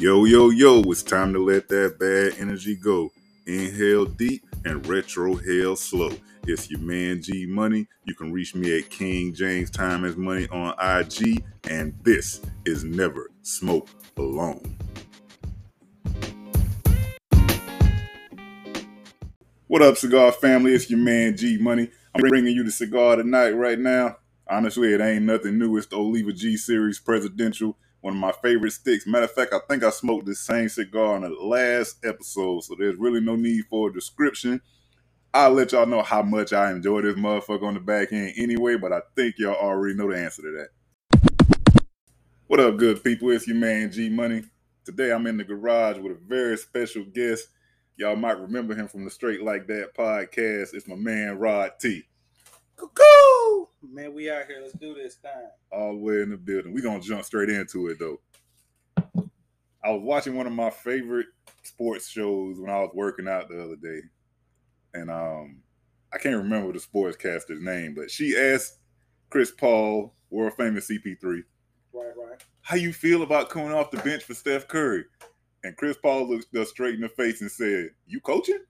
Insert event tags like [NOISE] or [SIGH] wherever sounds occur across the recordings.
Yo, yo, yo, it's time to let that bad energy go. Inhale deep and retro hell slow. It's your man G Money. You can reach me at King James Time as Money on IG, and this is Never Smoke Alone. What up, cigar family? It's your man G Money. I'm bringing you the cigar tonight, right now. Honestly, it ain't nothing new. It's the Oliva G Series Presidential, one of my favorite sticks. Matter of fact, I think I smoked this same cigar in the last episode, so there's really no need for a description. I'll let y'all know how much I enjoy this motherfucker on the back end anyway, but I think y'all already know the answer to that. What up, good people? It's your man G Money. Today I'm in the garage with a very special guest. Y'all might remember him from the Straight Like That podcast. It's my man Rod T. Cuckoo! Man, we out here. Let's do this thing. all the way in the building. We're gonna jump straight into it though. I was watching one of my favorite sports shows when I was working out the other day. And um I can't remember the sportscaster's name, but she asked Chris Paul, world famous CP3, Right, right. how you feel about coming off the bench for Steph Curry? And Chris Paul looked her straight in the face and said, You coaching?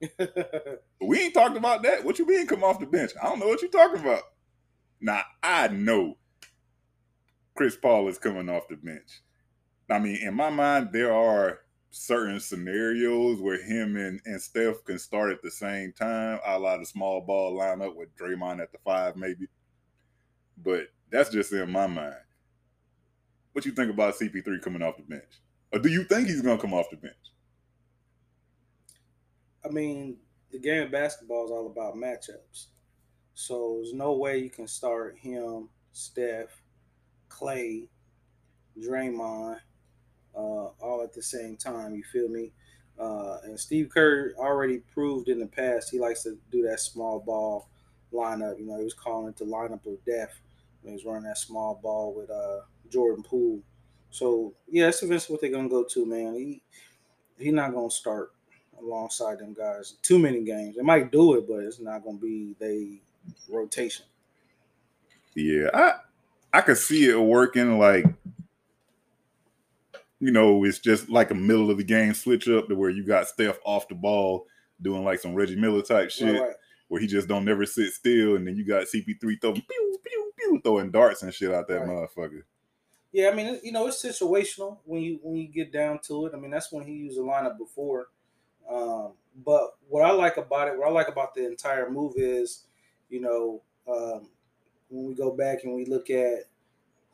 [LAUGHS] We ain't talked about that. What you mean come off the bench? I don't know what you're talking about. Now I know Chris Paul is coming off the bench. I mean, in my mind, there are certain scenarios where him and, and Steph can start at the same time. I allow the small ball lineup with Draymond at the five, maybe. But that's just in my mind. What you think about CP3 coming off the bench? Or do you think he's gonna come off the bench? I mean, the game of basketball is all about matchups. So there's no way you can start him, Steph, Clay, Draymond, uh, all at the same time. You feel me? Uh, and Steve Kerr already proved in the past he likes to do that small ball lineup. You know, he was calling it the lineup of death when he was running that small ball with uh, Jordan Poole. So yeah, that's eventually what they're gonna go to, man. He he's not gonna start alongside them guys too many games. They might do it, but it's not gonna be they rotation. Yeah, I I could see it working like you know, it's just like a middle of the game switch up to where you got Steph off the ball doing like some Reggie Miller type shit Right, right. where he just don't never sit still and then you got CP3 throwing pew pew pew throwing darts and shit out that Right. motherfucker. Yeah, I mean, you know, it's situational when you when you get down to it. I mean, that's when he used the lineup before. Um, but what I like about it, what I like about the entire move is, you know, um, when we go back and we look at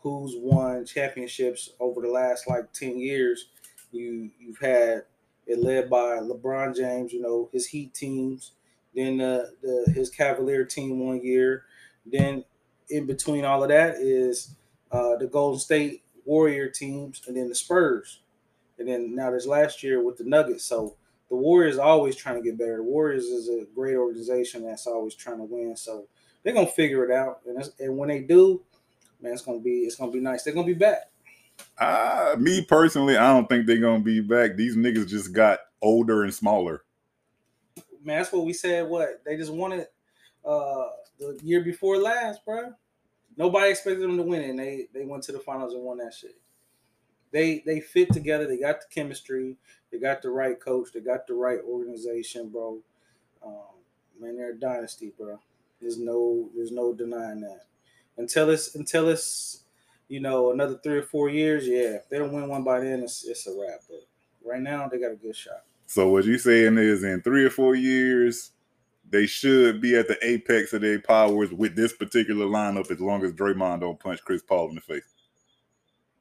who's won championships over the last like ten years, you you've had it led by LeBron James. You know, his Heat teams, then the, the his Cavalier team one year, then in between all of that is uh, the Golden State Warrior teams, and then the Spurs, and then now there's last year with the Nuggets. So the Warriors always trying to get better. The Warriors is a great organization that's always trying to win. So they're gonna figure it out, and it's, and when they do, man, it's gonna be it's gonna be nice. They're gonna be back. Ah, me personally, I don't think they're gonna be back. These niggas just got older and smaller. Man, that's what we said. What they just wanted uh, the year before last, bro. Nobody expected them to win, it, and they they went to the finals and won that shit. They they fit together. They got the chemistry. They got the right coach. They got the right organization, bro. Um, man, they're a dynasty, bro. There's no there's no denying that. Until it's until it's you know another three or four years, yeah. If they don't win one by then, it's it's a wrap. But right now, they got a good shot. So what you saying is in three or four years, they should be at the apex of their powers with this particular lineup as long as Draymond don't punch Chris Paul in the face.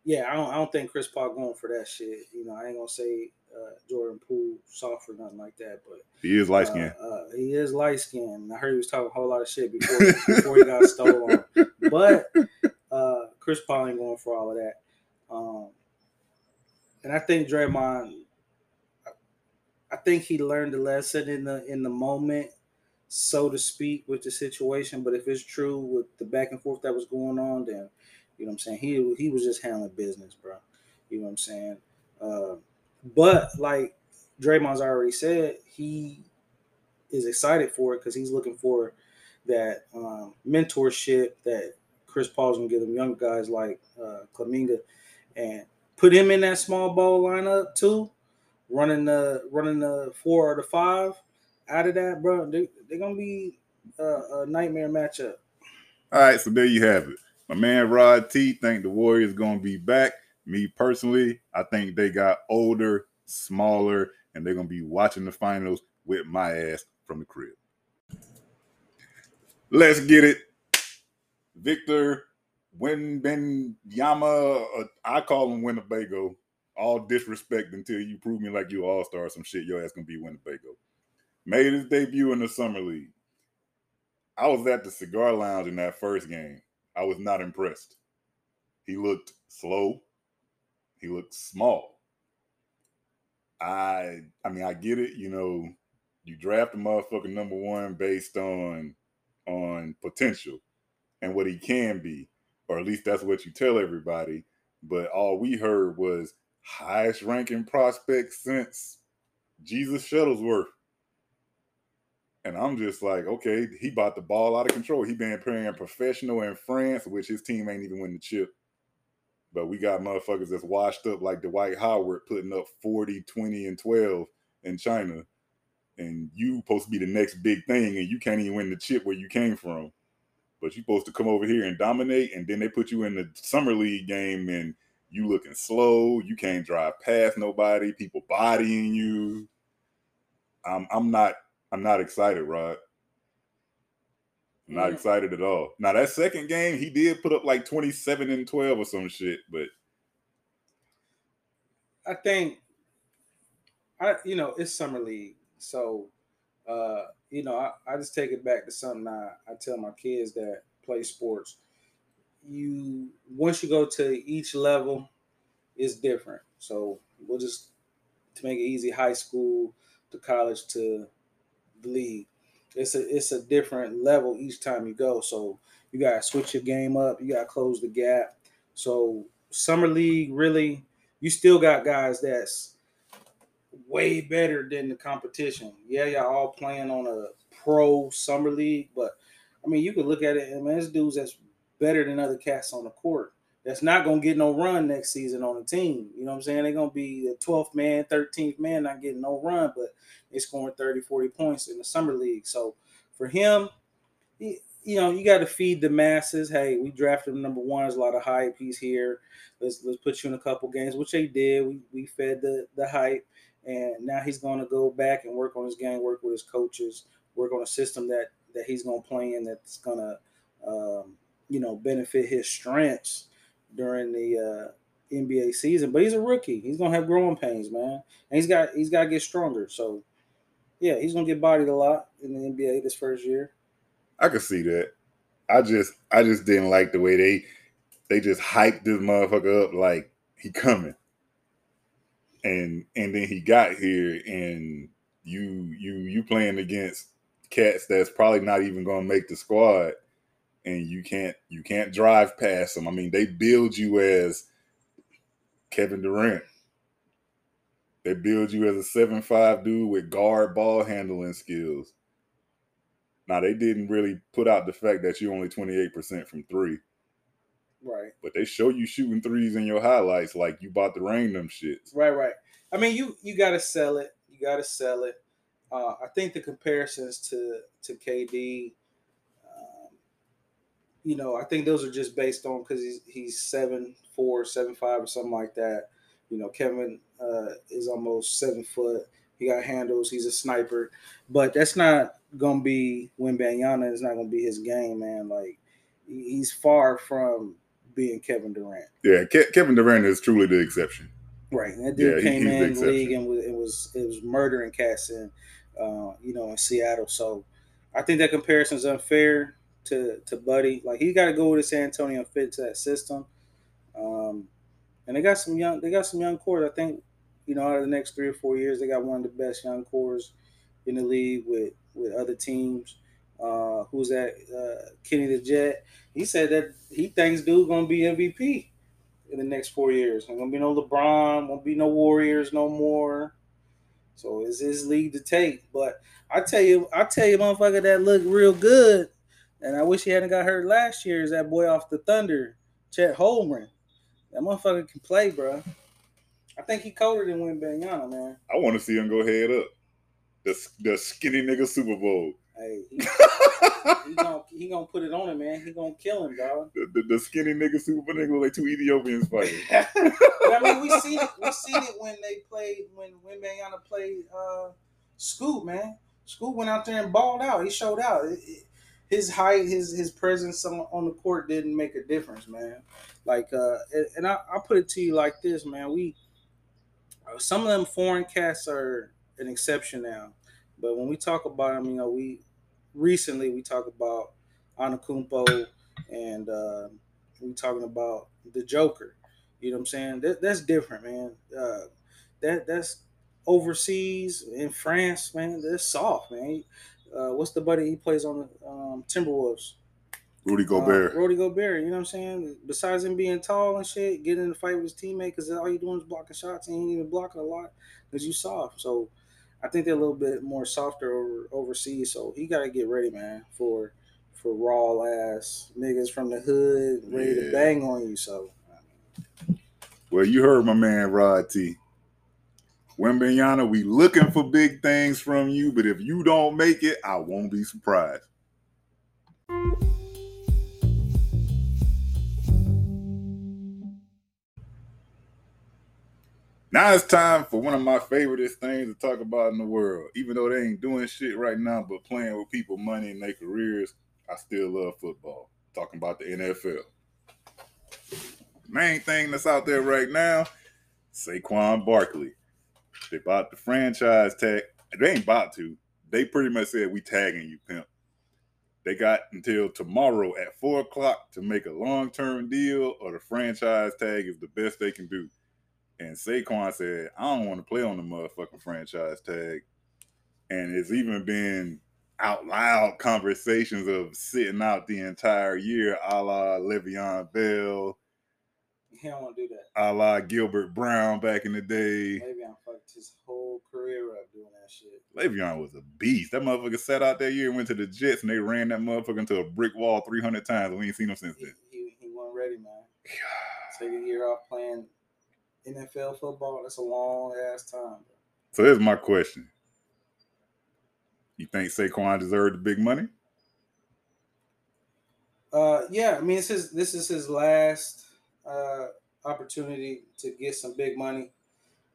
Yeah, I don't, I don't think Chris Paul going for that shit. You know, I ain't gonna say uh, Jordan Poole soft or nothing like that, but He is light skinned. uh, uh, he is light skinned. I heard he was talking a whole lot of shit before before he got stolen. [LAUGHS] But uh, Chris Paul ain't going for all of that. Um, and I think Draymond, I- I think he learned the lesson in the in the moment, so to speak, with the situation. But if it's true with the back and forth that was going on, then you know what I'm saying he he was just handling business, bro. You know what I'm saying. Uh, but like Draymond's already said, he is excited for it because he's looking for that um, mentorship that Chris Paul's gonna give them young guys like uh, Kuminga, and put him in that small ball lineup too, running the running the four or the five out of that, bro. They they're gonna be a, a nightmare matchup. All right, so there you have it. My man Rod T think the Warriors gonna be back. Me personally, I think they got older, smaller, and they're gonna be watching the finals with my ass from the crib. Let's get it. Victor Wembanyama, uh, I call him Winnebago. All disrespect until you prove me like you all star some shit. Your ass gonna be Winnebago. Made his debut in the summer league. I was at the cigar lounge in that first game. I was not impressed. He looked slow. He looked small. I I mean I get it, you know, you draft a motherfucker number one based on on potential and what he can be, or at least that's what you tell everybody. But all we heard was highest ranking prospect since Jesus Shuttlesworth. And I'm just like, okay, he bought the ball out of control. He been playing professional in France, which his team ain't even win the chip. But we got motherfuckers that's washed up like Dwight Howard putting up 40, 20, and 12 in China. And you supposed to be the next big thing, and you can't even win the chip where you came from. But you supposed to come over here and dominate, and then they put you in the summer league game and you looking slow, you can't drive past nobody, people bodying you. I'm I'm not I'm not excited, Rod. I'm not Mm. excited at all. Now that second game, he did put up like 27 and 12 or some shit, but I think I you know it's summer league, so uh, you know I, I just take it back to something I, I tell my kids that play sports. You once you go to each level, it's different. So we'll just to make it easy, high school to college to league. It's a it's a different level each time you go. So you gotta switch your game up. You gotta close the gap. So summer league really, you still got guys that's way better than the competition. Yeah, y'all all playing on a pro summer league, but I mean you could look at it and man, this dudes that's better than other cats on the court. That's not gonna get no run next season on the team. You know what I'm saying? They're gonna be the 12th man, 13th man, not getting no run, but they scoring 30, 40 points in the summer league. So for him, he, you know, you got to feed the masses. Hey, we drafted him number one. There's a lot of hype. He's here. Let's let's put you in a couple games, which they did. We we fed the the hype, and now he's going to go back and work on his game, work with his coaches, work on a system that that he's going to play in that's going to, um, you know, benefit his strengths during the uh, NBA season. But he's a rookie. He's to have growing pains, man, and he's got he's got to get stronger. So, yeah, he's to get bodied a lot in the NBA this first year. I could see that. I just I just didn't like the way they they just hyped this motherfucker up like he coming. And and then he got here and you you you playing against cats that's probably not even gonna make the squad and you can't you can't drive past them. I mean, they build you as Kevin Durant. They build you as a seven five dude with guard ball handling skills. Now they didn't really put out the fact that you're only 28% from three, Right. but they show you shooting threes in your highlights like you bought the rain them shits. Right, right. I mean, you you got to sell it. You got to sell it. Uh, I think the comparisons to to KD, you know, I think those are just based on because he's he's seven four, seven five, or something like that. You know, Kevin uh, is almost seven foot. He got handles. He's a sniper, but that's not gonna be Wembanyama is not gonna be his game, man. Like he's far from being Kevin Durant. Yeah, Ke- Kevin Durant is truly the exception. Right, and that dude Yeah, came the in the league and was, it was it was murdering cats in, uh, you know, in Seattle. So I think that comparison is unfair to to Buddy. Like he got to go with San Antonio and fit to that system. Um, and they got some young, they got some young cores. I think, you know, out of the next three or four years, they got one of the best young cores in the league with with other teams. Uh, who's that? Uh, Kenny the Jet. He said that he thinks dude gonna be MVP in the next four years. Ain't gonna be no LeBron, won't be no Warriors no more. So it's his league to take. But I tell you, I tell you, motherfucker, that looked real good. And I wish he hadn't got hurt last year. Is that boy off the Thunder, Chet Holmgren? That motherfucker can play, bro. I think he colder than Wembanyama, man. I want to see him go head up. The the skinny nigga Super Bowl. Hey, he, [LAUGHS] he gonna he gonna put it on him, man. He gonna kill him, dog. The, the, the skinny nigga Super Bowl nigga like two Ethiopians fighting. [LAUGHS] but I mean, we seen it. We seen it when they played when when Wembanyama played uh, Scoot, man. Scoot went out there and balled out. He showed out. It, it, his height, his his presence on, on the court didn't make a difference, man. Like, uh, and, and I, I'll put it to you like this, man. We some of them foreign cats are an exception now, but when we talk about them, you know, we recently we talk about Antetokounmpo and uh, we talking about the Joker. You know what I'm saying? That, that's different, man. Uh, that that's overseas in France, man. That's soft, man. Uh, what's the buddy he plays on the um, Timberwolves? Rudy Gobert. Uh, Rudy Gobert. You know what I'm saying? Besides him being tall and shit, getting in the fight with his teammate because all you're doing is blocking shots and he ain't even blocking a lot because you soft. So I think they're a little bit more softer over, overseas. So he got to get ready, man, for for raw ass niggas from the hood ready Yeah. to bang on you. So Well, you heard my man Rod T. Wembanyama, we looking for big things from you, but if you don't make it, I won't be surprised. Now it's time for one of my favoriteest things to talk about in the world. Even though they ain't doing shit right now, but playing with people money and their careers, I still love football. Talking about the NFL. Main thing that's out there right now, Saquon Barkley. They bought the franchise tag. They ain't bought to. They pretty much said we tagging you, pimp. They got until tomorrow at four o'clock to make a long-term deal, or the franchise tag is the best they can do. And Saquon said, I don't want to play on the motherfucking franchise tag. And it's even been out loud conversations of sitting out the entire year, a la Le'Veon Bell, he don't want to do that. a la Gilbert Brown back in the day. Maybe I'm fucked his whole career up doing that shit. Le'Veon was a beast. That motherfucker sat out that year and went to the Jets and they ran that motherfucker into a brick wall 300 times. We ain't seen him since He, then. he, he wasn't ready, man. [SIGHS] Take a year off playing NFL football. That's a long ass time. Bro. So here's my question. You think Saquon deserved the big money? Uh, yeah, I mean, this is this is his last uh, opportunity to get some big money.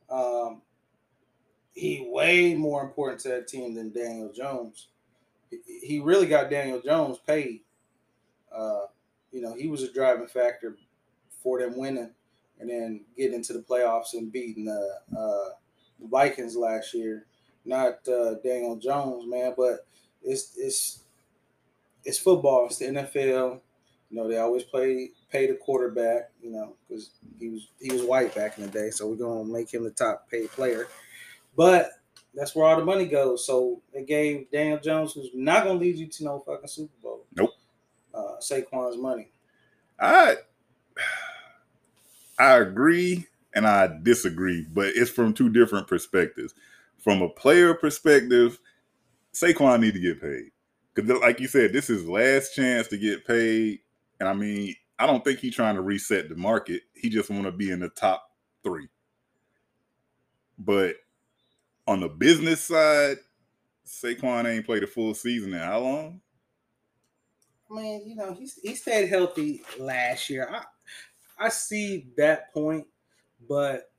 Um, he way more important to that team than Daniel Jones. He- really got Daniel Jones paid. Uh, you know, he was a driving factor for them winning and then getting into the playoffs and beating the uh, Vikings last year. Not uh, Daniel Jones, man, but it's it's it's football. It's the NFL. You know, they always play pay the quarterback. You know, because he was he was white back in the day, so we're gonna make him the top paid player. But that's where all the money goes. So they gave Daniel Jones, who's not gonna lead you to no fucking Super Bowl. Nope. Uh, Saquon's money. I I agree and I disagree, but it's from two different perspectives. From a player perspective, Saquon need to get paid because, like you said, this is last chance to get paid. And I mean, I don't think he's trying to reset the market. He just want to be in the top three. But on the business side, Saquon ain't played a full season in how long? I mean, you know, he's he stayed healthy last year. I I see that point, but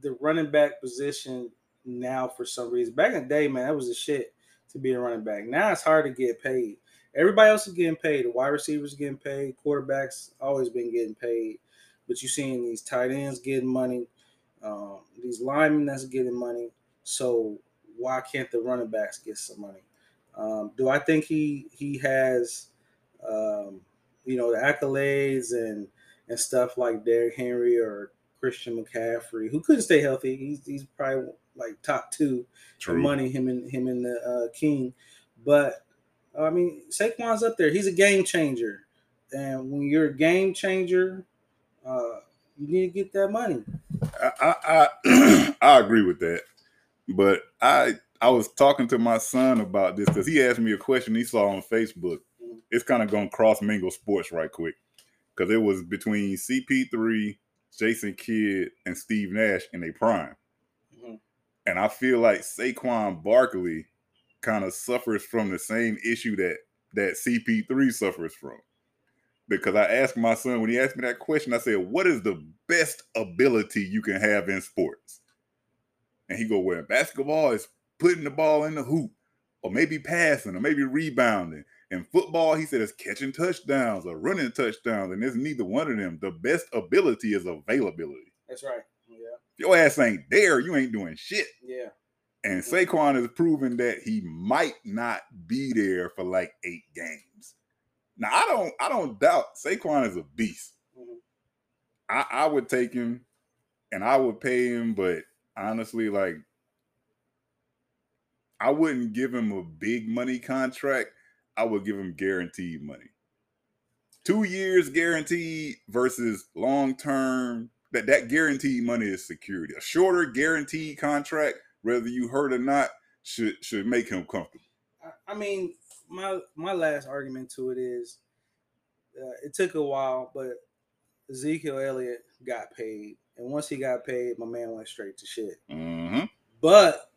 the running back position now for some reason back in the day, man, that was the shit to be a running back. Now it's hard to get paid. Everybody else is getting paid. The wide receivers getting paid. Quarterbacks always been getting paid, but you're seeing these tight ends getting money, um, these linemen that's getting money. So why can't the running backs get some money? Um, do I think he he has? um, you know, the accolades and and stuff like Derrick Henry or Christian McCaffrey, who couldn't stay healthy. He's he's probably like top two in money. Him and him and the uh, King, but I mean Saquon's up there. He's a game changer, and when you're a game changer, uh, you need to get that money. I, I I [CLEARS THROAT] I agree with that, but I I was talking to my son about this because he asked me a question he saw on Facebook. It's kind of going to cross mingle sports right quick because it was between CP3 Jason Kidd and Steve Nash in a prime. Mhm. And I feel like Saquon Barkley kind of suffers from the same issue that that CP3 suffers from. Because I asked my son when he asked me that question, I said, "What is the best ability you can have in sports?" And he go, "Well, basketball is putting the ball in the hoop, or maybe passing, or maybe rebounding. In football, he said it's catching touchdowns or running touchdowns, and it's neither one of them. The best ability is availability. That's right. Yeah. If your ass ain't there, you ain't doing shit." Yeah. And Saquon has proven that he might not be there for like eight games. Now I don't I don't doubt Saquon is a beast. Mhm. I, I would take him and I would pay him, but honestly, like I wouldn't give him a big money contract. I would give him guaranteed money. Two years guaranteed versus long term. That that guaranteed money is security. A shorter guaranteed contract, whether you hurt or not, should should make him comfortable. I- I mean, my my last argument to it is, uh, it took a while, but Ezekiel Elliott got paid, and once he got paid, my man went straight to shit. Mm-hmm. But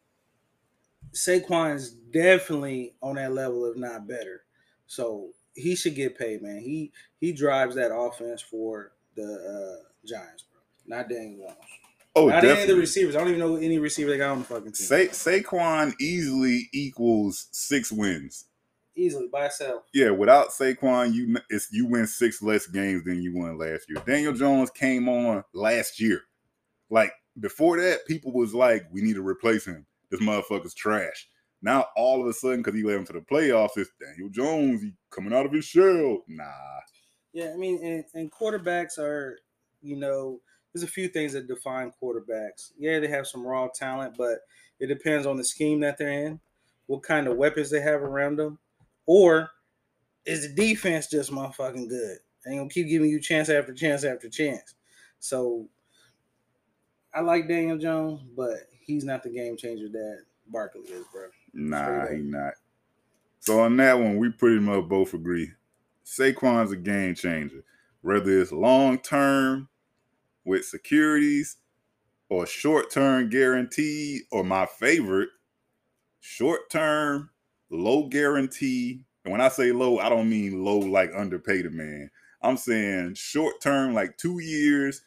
Saquon is definitely on that level, if not better. So he should get paid, man. He he drives that offense for the uh, Giants, bro. Not Daniel Jones. Oh, not any of the receivers. I don't even know any receiver they got on the fucking team. Sa- Saquon easily equals six wins. Easily by itself. Yeah, without Saquon, you it's you win six less games than you won last year. Daniel Jones came on last year. Like before that, people was like, "We need to replace him. This motherfucker's trash." Now all of a sudden, because he led him to the playoffs, it's Daniel Jones. He coming out of his shell. Nah, Yeah, I mean, and, and quarterbacks are, you know, there's a few things that define quarterbacks. Yeah, they have some raw talent, but it depends on the scheme that they're in, what kind of weapons they have around them, or is the defense just motherfucking good? And gonna keep giving you chance after chance after chance. So I like Daniel Jones, but he's not the game changer that Barkley is, bro. nah, he not. So on that one, we pretty much both agree. Saquon's a game changer, whether it's long term with securities or short term guarantee, or my favorite, short term, low guarantee. And when I say low, I don't mean low like underpaid a man. I'm saying short term, like two years,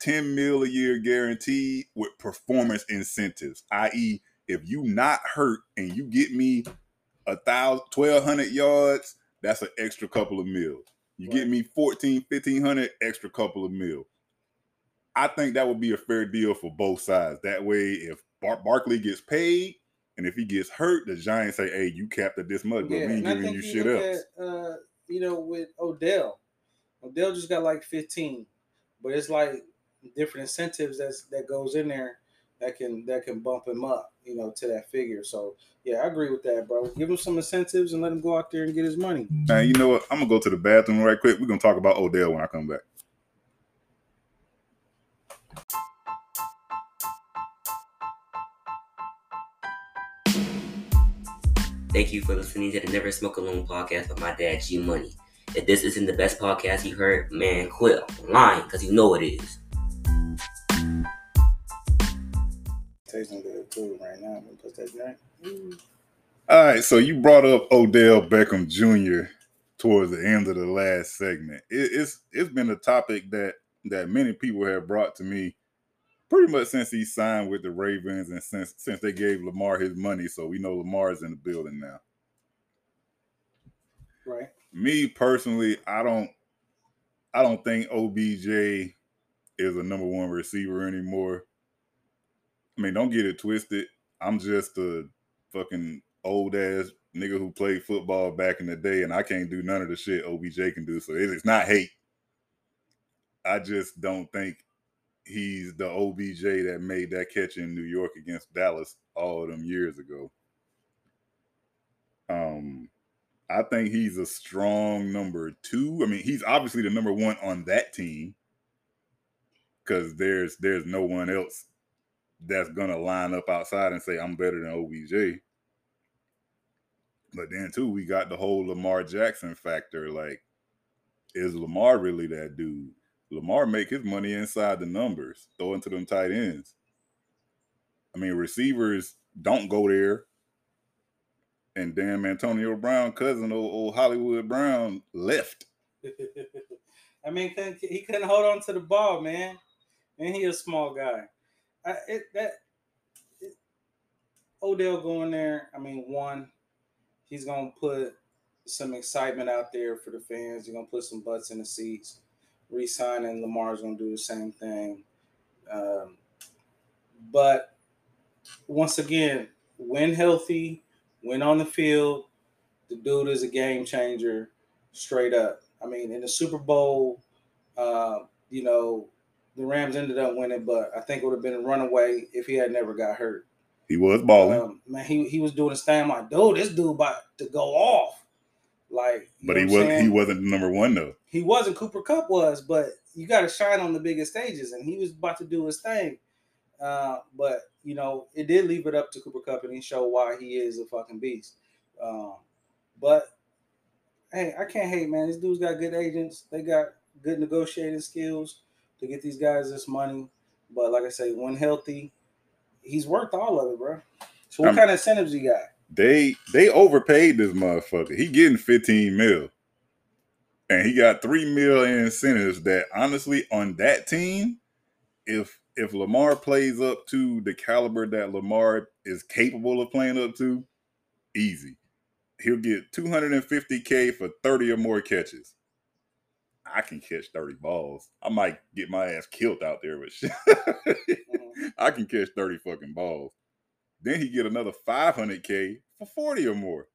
10 mil a year guarantee with performance incentives, i.e., if you not hurt and you get me a thousand, 1200 yards, that's an extra couple of mil. You get me 14, 1500, extra couple of mil. I think that would be a fair deal for both sides. That way, if Bar- Barkley gets paid and if he gets hurt, the Giants say, hey, you capped at this much, but Yeah, we ain't giving you you shit else. at, uh, you know, with Odell, Odell just got like 15, but it's like different incentives that's that goes in there that can that can bump him up, you know, to that figure. So yeah, I agree with that, bro. Give him some incentives and let him go out there and get his money. Now, you know what? I'm to go to the bathroom right quick. We're to talk about Odell when I come back. Thank you for listening to the Never Smoke Alone podcast with my dad, G Money. If this isn't the best podcast you heard, man, quit lying because you know it is. Tasting good food right now. Put that drink. All right, so you brought up Odell Beckham Jr. towards the end of the last segment. It, it's it's been a topic that that many people have brought to me pretty much since he signed with the Ravens and since since they gave Lamar his money. So we know Lamar is in the building now. Right. Me personally, I don't I don't think OBJ is a number one receiver anymore. I mean, don't get it twisted. I'm just a fucking old ass nigga who played football back in the day, and I can't do none of the shit OBJ can do. So it's not hate. I just don't think he's the OBJ that made that catch in New York against Dallas all of them years ago. Um, I think he's a strong number two. I mean, he's obviously the number one on that team because there's there's no one else that's gonna line up outside and say I'm better than OBJ. But then too, we got the whole Lamar Jackson factor. Like, is Lamar really that dude? Lamar make his money inside the numbers, throw into them tight ends. I mean, receivers don't go there. And damn Antonio Brown, cousin old, old Hollywood Brown, left. [LAUGHS] I mean, he couldn't hold on to the ball, man. And he a small guy. I, it, that it, Odell going there. I mean, one, he's gonna put some excitement out there for the fans. He's gonna put some butts in the seats. Resigning Lamar's gonna do the same thing. Um, but once again, when healthy, when on the field, the dude is a game changer, straight up. I mean, in the Super Bowl, uh, you know, the Rams ended up winning, but I think it would have been a runaway if he had never got hurt. He was balling, Um, man, he, he was doing his thing. I'm like, dude, this dude about to go off. Like, but he I'm was he wasn't number one though. he wasn't Cooper Kupp was, but you got to shine on the biggest stages, and he was about to do his thing. Uh, but you know, it did leave it up to Cooper Kupp, and he showed why he is a fucking beast. Um, but hey, I can't hate, man. These dudes got good agents. They got good negotiating skills to get these guys this money. But like I say, when healthy, he's worth all of it, bro. So what Um, kind of incentives you got? They they overpaid this motherfucker. He getting 15 mil. And he got three mil in incentives that honestly on that team, if if Lamar plays up to the caliber that Lamar is capable of playing up to, easy. He'll get 250k for 30 or more catches. I can catch 30 balls. I might get my ass killed out there, but shit. [LAUGHS] Mhm. I can catch 30 fucking balls. Then he get another 500k for 40 or more.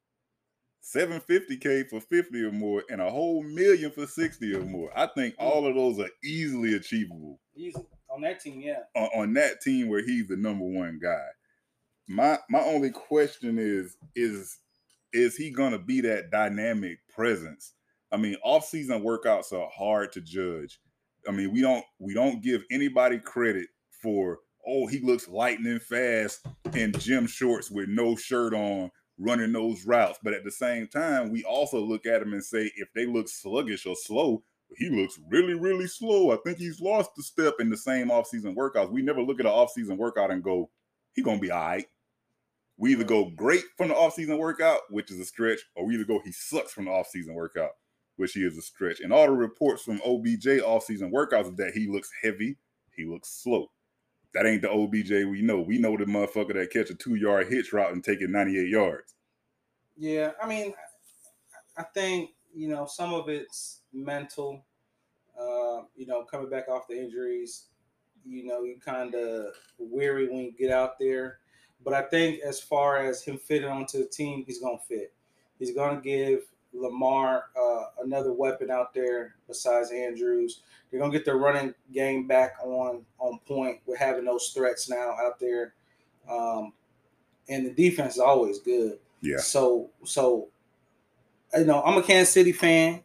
750k for 50 or more and a whole million for 60 or more. I think hmm. all of those are easily achievable Easy on that team, yeah. on, on that team where he's the number one guy. My my only question is is is he going to be that dynamic presence? I mean, off-season workouts are hard to judge. I mean, we don't we don't give anybody credit for oh, he looks lightning fast in gym shorts with no shirt on running those routes. But at the same time, we also look at him and say if they look sluggish or slow, he looks really, really slow. I think he's lost the step in the same offseason workouts. We never look at an offseason workout and go, he gonna be all right. We either go great from the offseason workout, which is a stretch, or we either go he sucks from the offseason workout, which he is a stretch. And all the reports from OBJ offseason workouts is that he looks heavy, he looks slow. That ain't the OBJ we know. We know the motherfucker that catch a two yard hitch route and take it 98 yards. Yeah, I mean, I think you know some of it's mental. Uh, you know, coming back off the injuries, you know, you kind of weary when you get out there. But I think as far as him fitting onto the team, he's gonna fit. He's gonna give Lamar uh, another weapon out there besides Andrews. They're gonna get their running game back on on point with having those threats now out there. Um, and the defense is always good. Yeah. So so you know, I'm a Kansas City fan,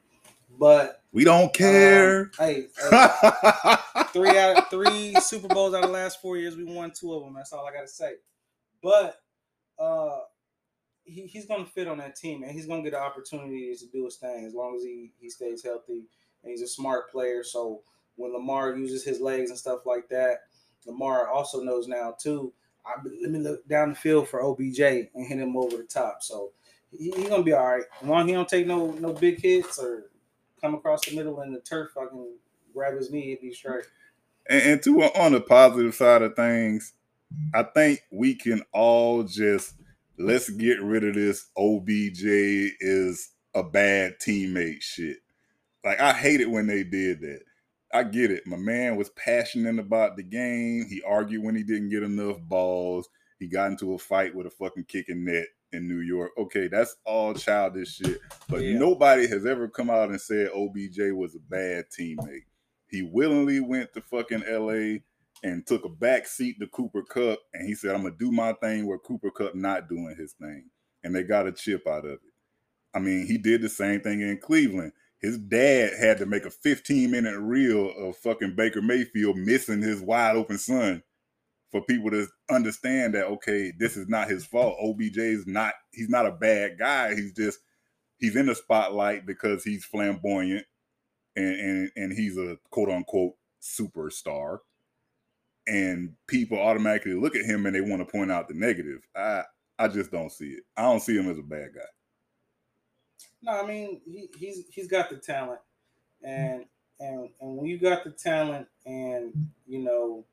but We don't care. um, hey, hey, [LAUGHS] three out of three Super Bowls out of the last four years, we won two of them. That's all I gotta say. But uh he, he's gonna fit on that team and he's gonna get the opportunity to do his thing as long as he he stays healthy and he's a smart player. So when Lamar uses his legs and stuff like that, Lamar also knows now too. I, let me look down the field for OBJ and hit him over the top. So he, he's gonna be all right. As long as he don't take no no big hits or come across the middle and the turf fucking grab his knee, he'd be straight. and, and to on the positive side of things, I think we can all just let's get rid of this OBJ is a bad teammate shit. Like I hate it when they did that. I get it. My man was passionate about the game. He argued when he didn't get enough balls. He got into a fight with a fucking kicking net in New York. Okay, that's all childish shit. But Yeah. nobody has ever come out and said OBJ was a bad teammate. He willingly went to fucking LA and took a back seat to Cooper Kupp, and he said, "I'm gonna do my thing where Cooper Kupp not doing his thing," and they got a chip out of it. I mean, he did the same thing in Cleveland. His dad had to make a 15 minute reel of fucking Baker Mayfield missing his wide open son for people to understand that okay, this is not his fault. OBJ is not he's not a bad guy. He's just he's in the spotlight because he's flamboyant and and, and he's a quote unquote superstar, and people automatically look at him and they want to point out the negative. I I just don't see it. I don't see him as a bad guy. No, I mean he, he's he's got the talent, and and and when you got the talent, and you know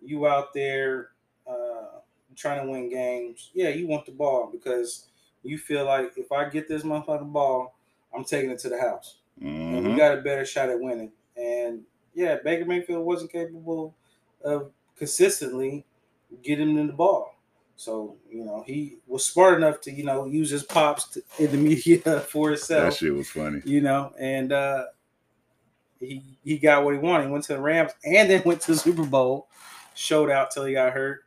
you out there uh, trying to win games, yeah, you want the ball because you feel like if I get this motherfucking ball, I'm taking it to the house, mm-hmm. and we got a better shot at winning. And yeah, Baker Mayfield wasn't capable of consistently getting in the ball. So you know he was smart enough to you know use his pops to, in the media [LAUGHS] for himself. That shit was funny. You know, and uh, he he got what he wanted. He went to the Rams and then went to the Super Bowl, showed out till he got hurt,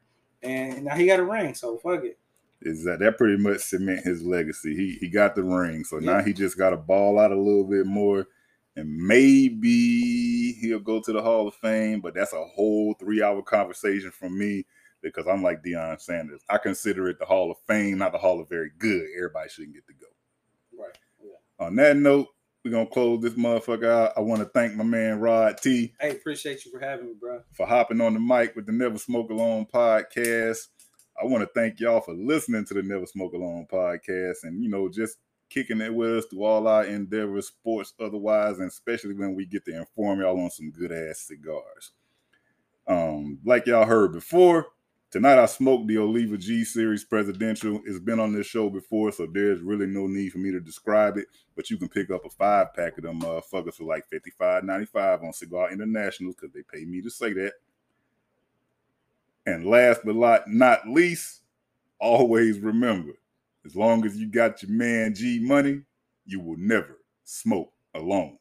and now he got a ring. So fuck it. Is that that pretty much cement his legacy? He he got the ring, so yeah. now he just got to ball out a little bit more, and maybe he'll go to the Hall of Fame. But that's a whole three hour conversation from me because I'm like Deion Sanders. I consider it the Hall of Fame, not the Hall of Very Good. Everybody shouldn't get to go. Right. Yeah. On that note, we're gonna close this motherfucker out. I want to thank my man Rod T. Hey, appreciate you for having me, bro. For hopping on the mic with the Never Smoke Alone podcast. I want to thank y'all for listening to the Never Smoke Alone podcast and you know just kicking it with us through all our endeavors, sports, otherwise, and especially when we get to inform y'all on some good ass cigars. Um, like y'all heard before, Tonight I smoked the Oliva G Series Presidential. It's been on this show before, so there's really no need for me to describe it. But you can pick up a five pack of them motherfuckers for like $55.95 on Cigar International because they pay me to say that. And last but not least, always remember, as long as you got your man G money, you will never smoke alone.